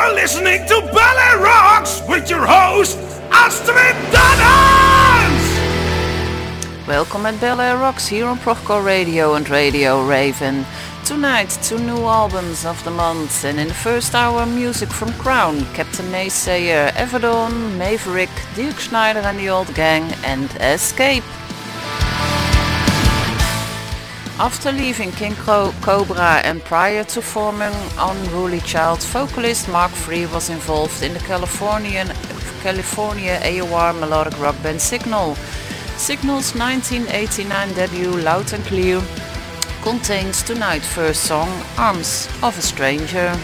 You're listening to Ballet Rocks with your host, Astrid Dannens! Welcome at Air Rocks here on Proco Radio and Radio Raven. Tonight, two new albums of the month, and in the first hour, music from Crowne, Captain Naysayer, Everdon, Maverick, Dirk Schneider and the Old Gang, and Escape. After leaving King Co- Kobra and prior to forming Unruly Child, vocalist Mark Free was involved in the Californian, California AOR melodic rock band Signal. Signal's 1989 debut, Loud and Clear, contains tonight's first song, Arms of a Stranger.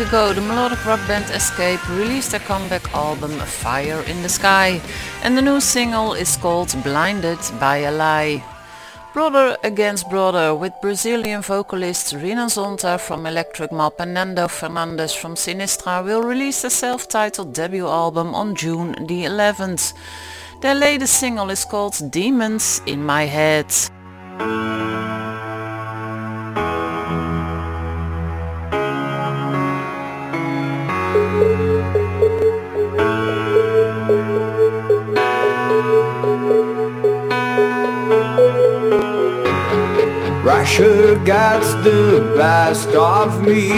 Ago, the melodic rock band Escape released their comeback album Fire in the Sky, and the new single is called Blinded by a Lie. Brother Against Brother with Brazilian vocalist Renan Zonta from Electric Mob and Nando Fernandes from Sinistra will release their self-titled debut album on June the 11th. Their latest single is called Demons in My Head. Russia gets the best of me.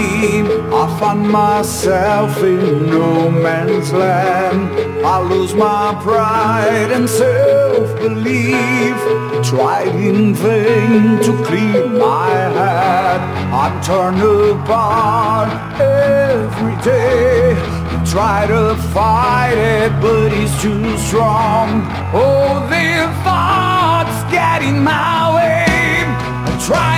I find myself in no man's land. I lose my pride and self-belief. Tried in vain to clear my head. I'm torn apart every day. Try to fight it, but it's too strong. Oh, the thoughts get in my way. Try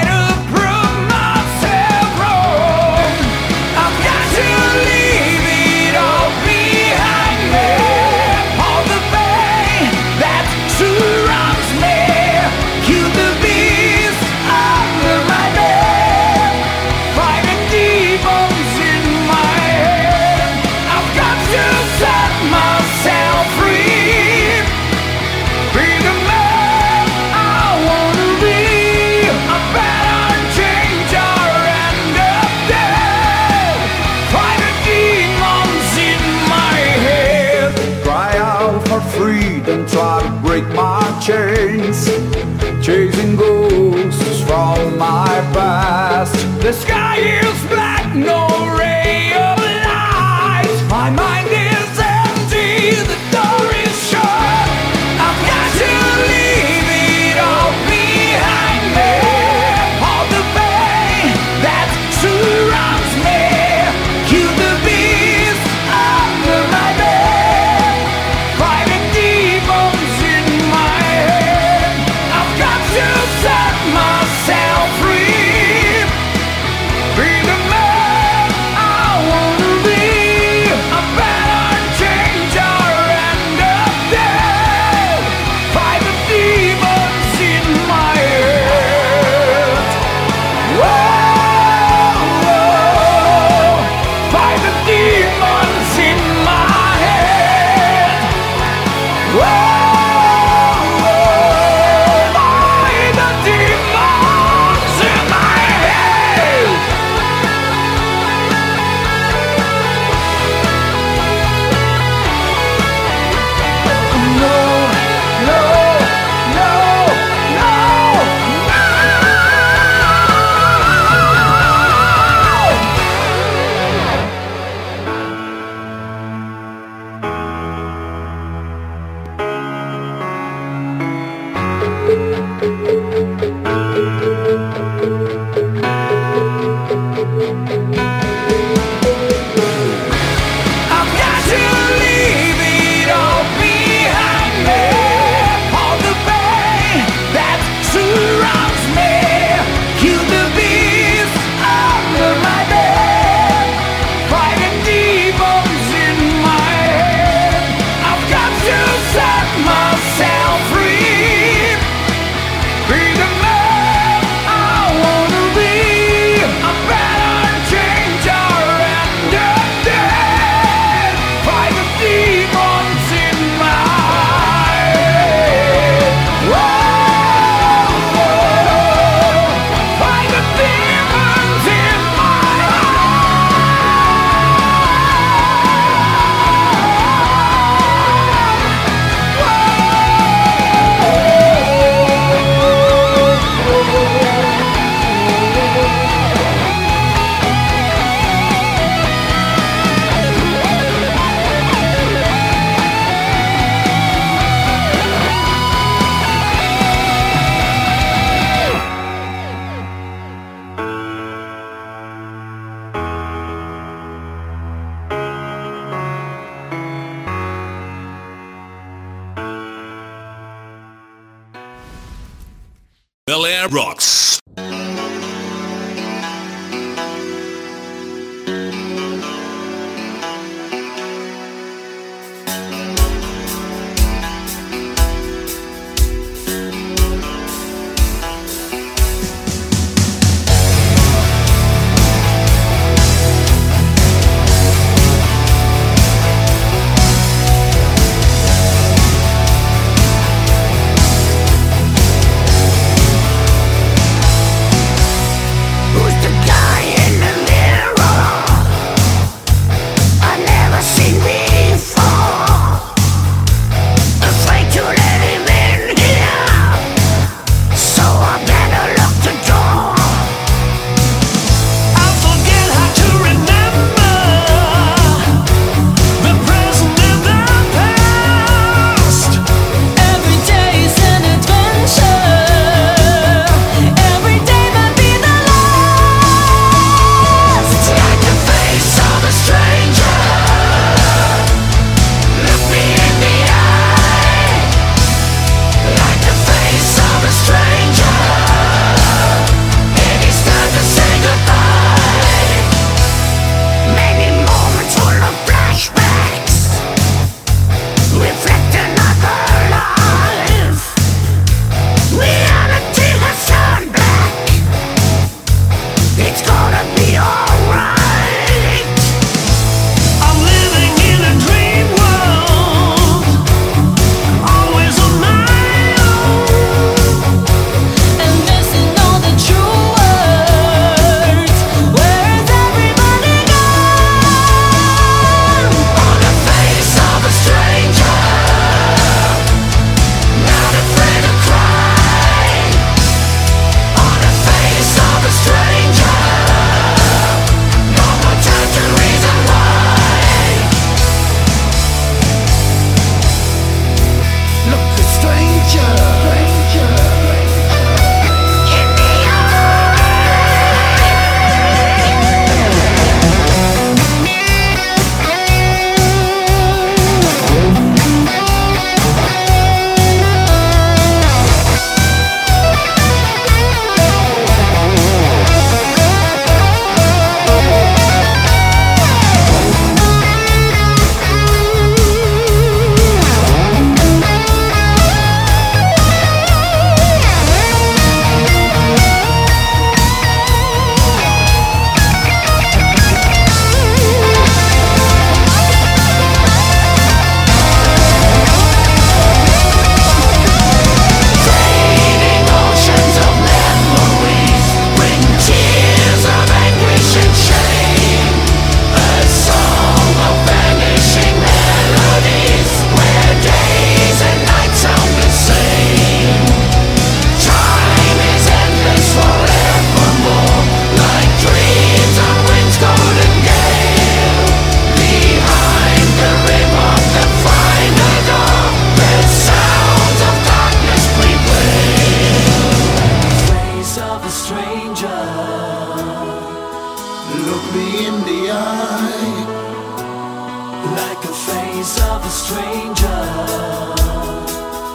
stranger.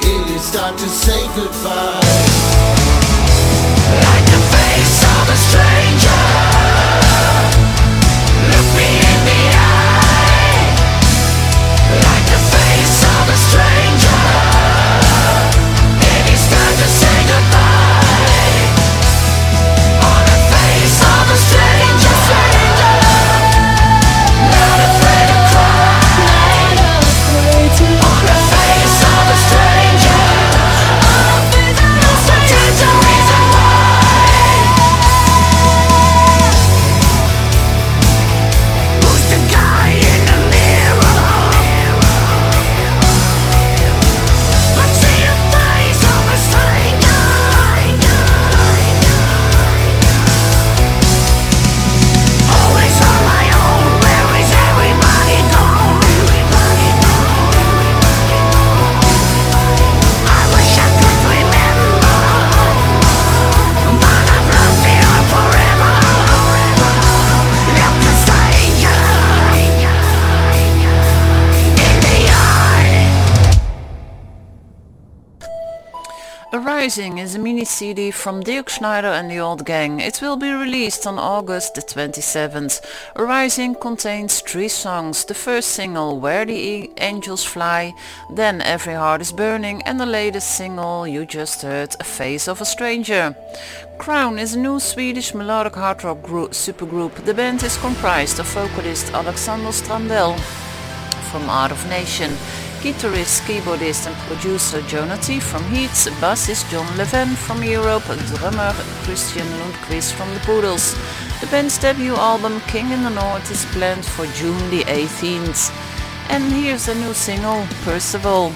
It is time to say goodbye. Like the face of a stranger. CD from Dirk Schneider and the Old Gang. It will be released on August the 27th. Rising contains three songs. The first single, Where the Angels Fly, then Every Heart is Burning and the latest single you just heard, A Face of a Stranger. Crowne is a new Swedish melodic hard rock group, supergroup. The band is comprised of vocalist Alexander Strandell from Art of Nation, guitarist, keyboardist and producer Jonah from Heats, bassist John Leven from Europe, drummer Christian Lundqvist from the Poodles. The band's debut album King in the North is planned for June the 18th. And here's a new single, Percival.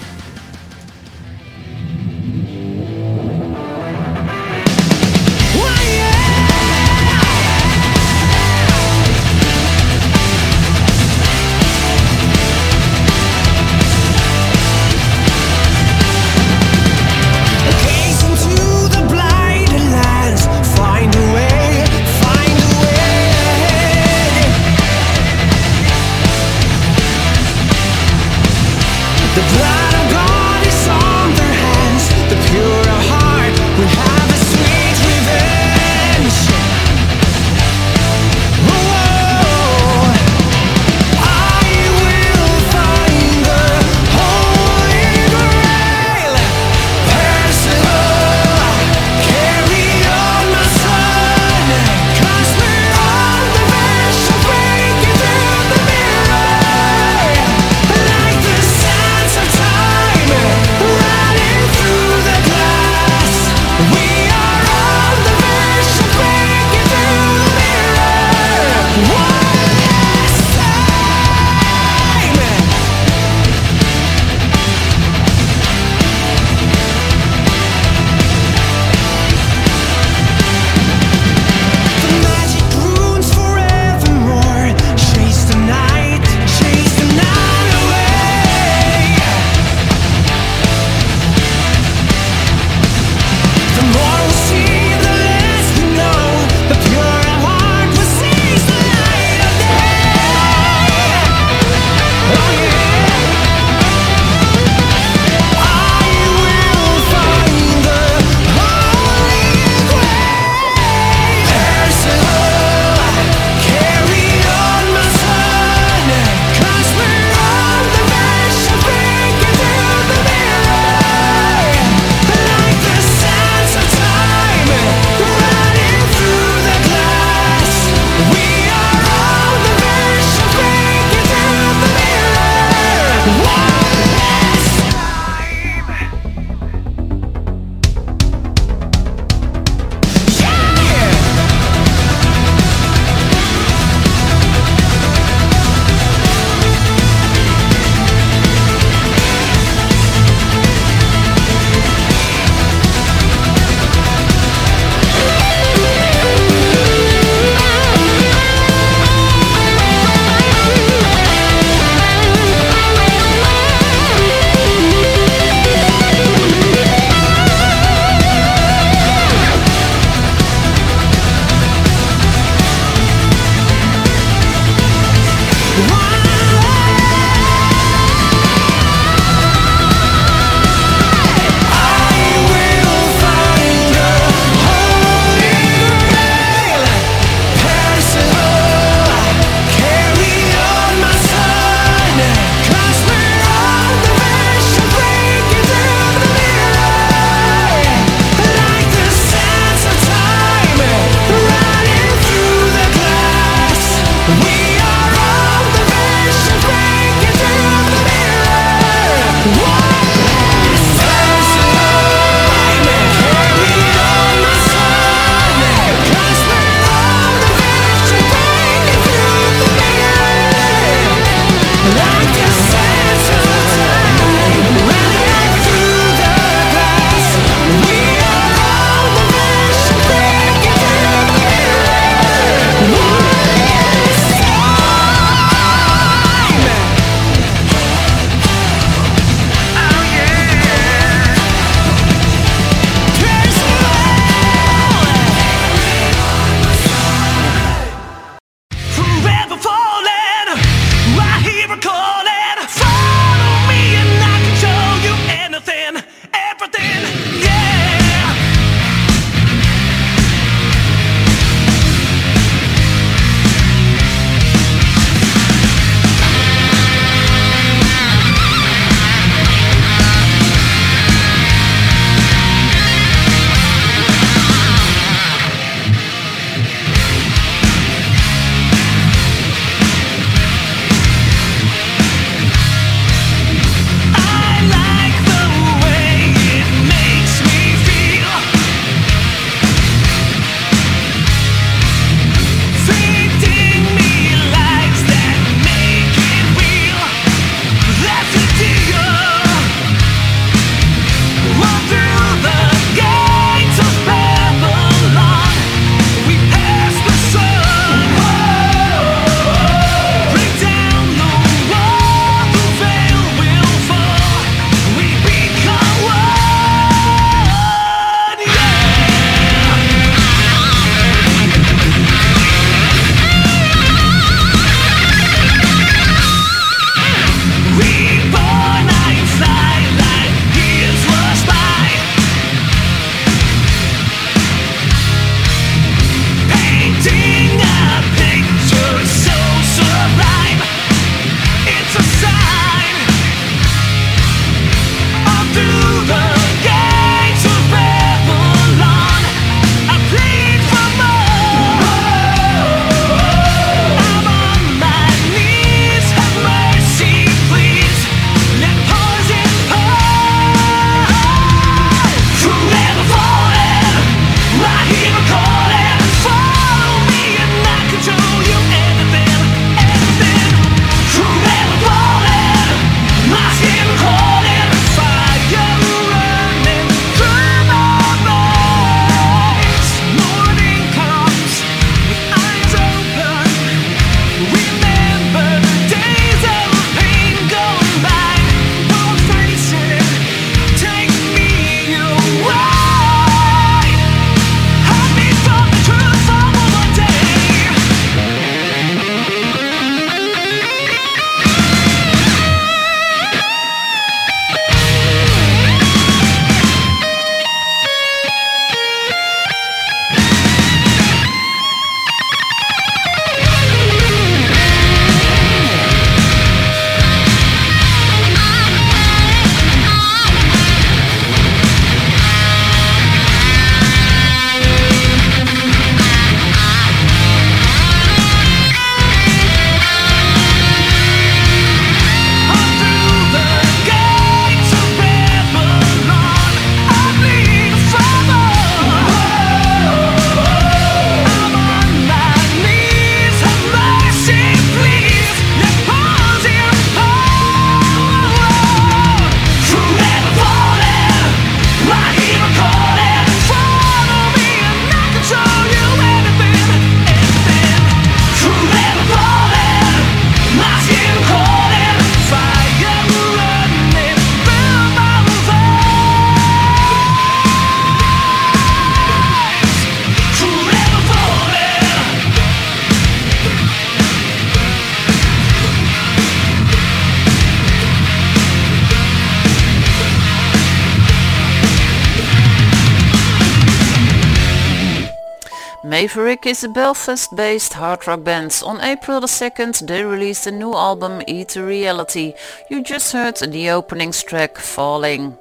Is a Belfast-based hard rock band. On April the 2nd they released a new album Ethereality. You just heard the opening track Falling.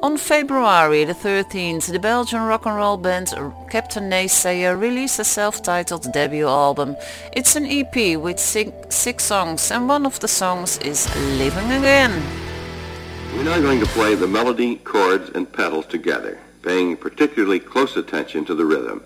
On February the 13th, the Belgian rock and roll band Captain Naysayer released a self-titled debut album. It's an EP with six, six songs and one of the songs is Living Again. We're now going to play the melody, chords, and pedals together, paying particularly close attention to the rhythm.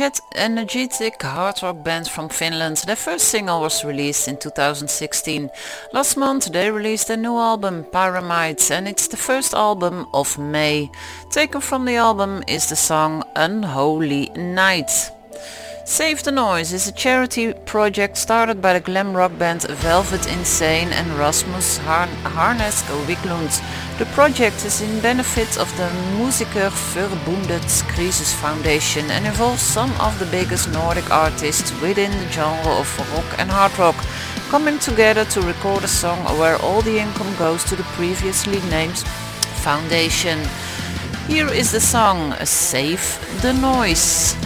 Energet- energetic hard rock band from Finland. Their first single was released in 2016. Last month they released a new album, Pyramids, and it's the first album of May. Taken from the album is the song Unholy Night. Save the Noise is a charity project started by the glam rock band Velvet Insane and Rasmus Har- Harnesk Wiklund. The project is in benefit of the Musiker Verbundet Crisis Foundation and involves some of the biggest Nordic artists within the genre of rock and hard rock coming together to record a song where all the income goes to the previously named foundation. Here is the song Save the Noise.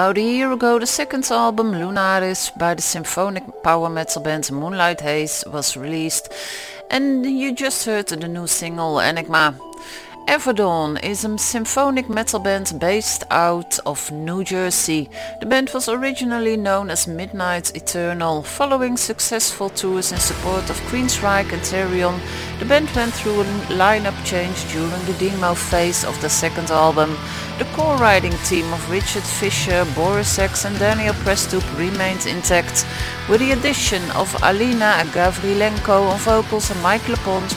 About a year ago, the second album, Lunaris, by the symphonic power metal band Moonlight Haze, was released, and you just heard the new single Enigma. Everdawn is a symphonic metal band based out of New Jersey. The band was originally known as Midnight Eternal. Following successful tours in support of Queensryche and Therion, the band went through a lineup change during the demo phase of the second album. The core writing team of Richard Fisher, Boris Zaks and Daniel Prestup remained intact, with the addition of Alina Gavrilenko on vocals and Mike LePond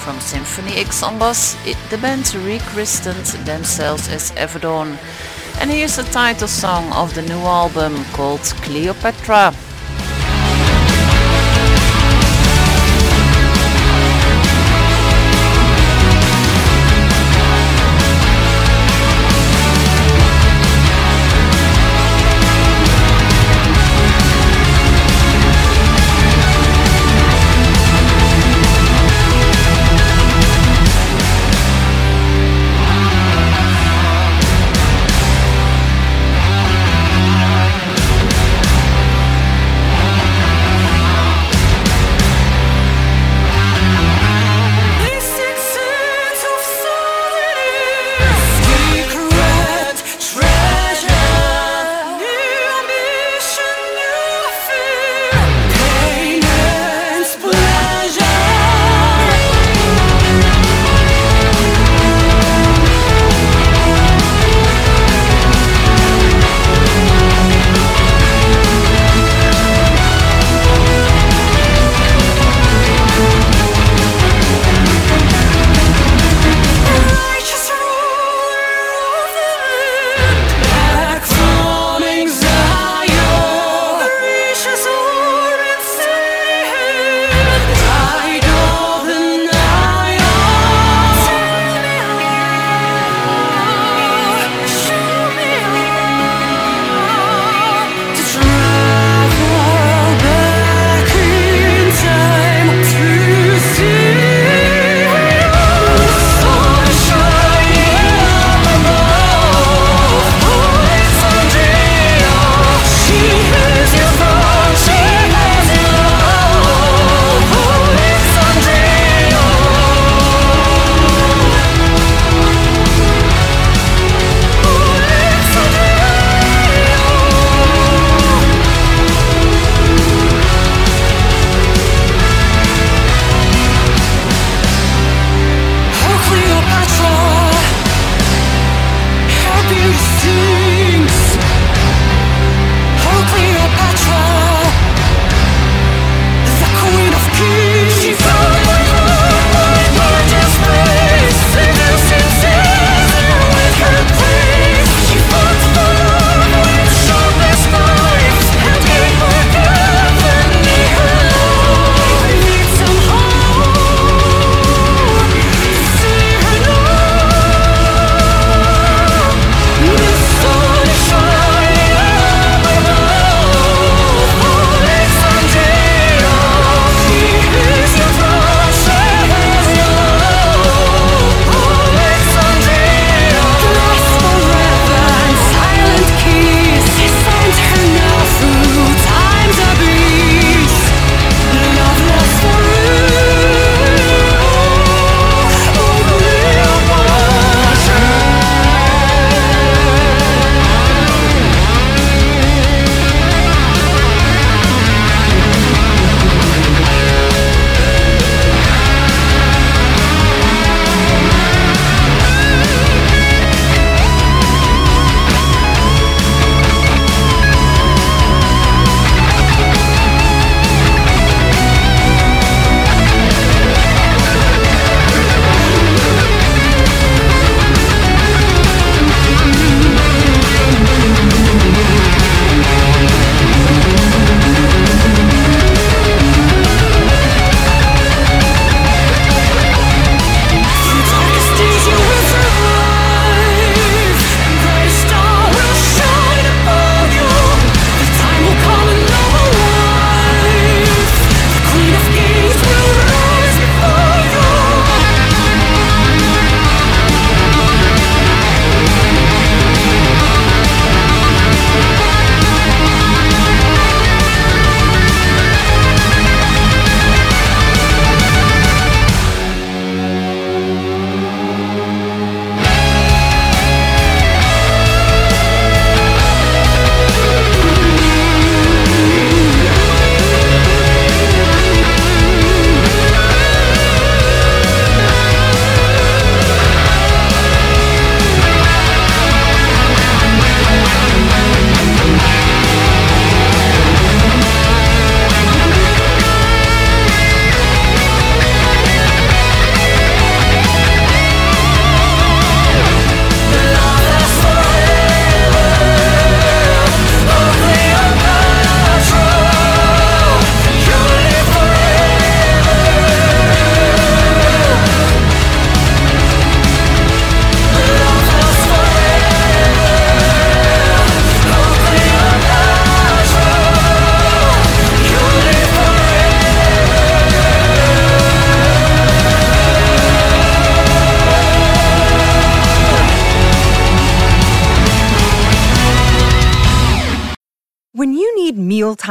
from Symphony X on bass, it, the band rechristened themselves as Everdawn. And here's the title song of the new album called Cleopatra.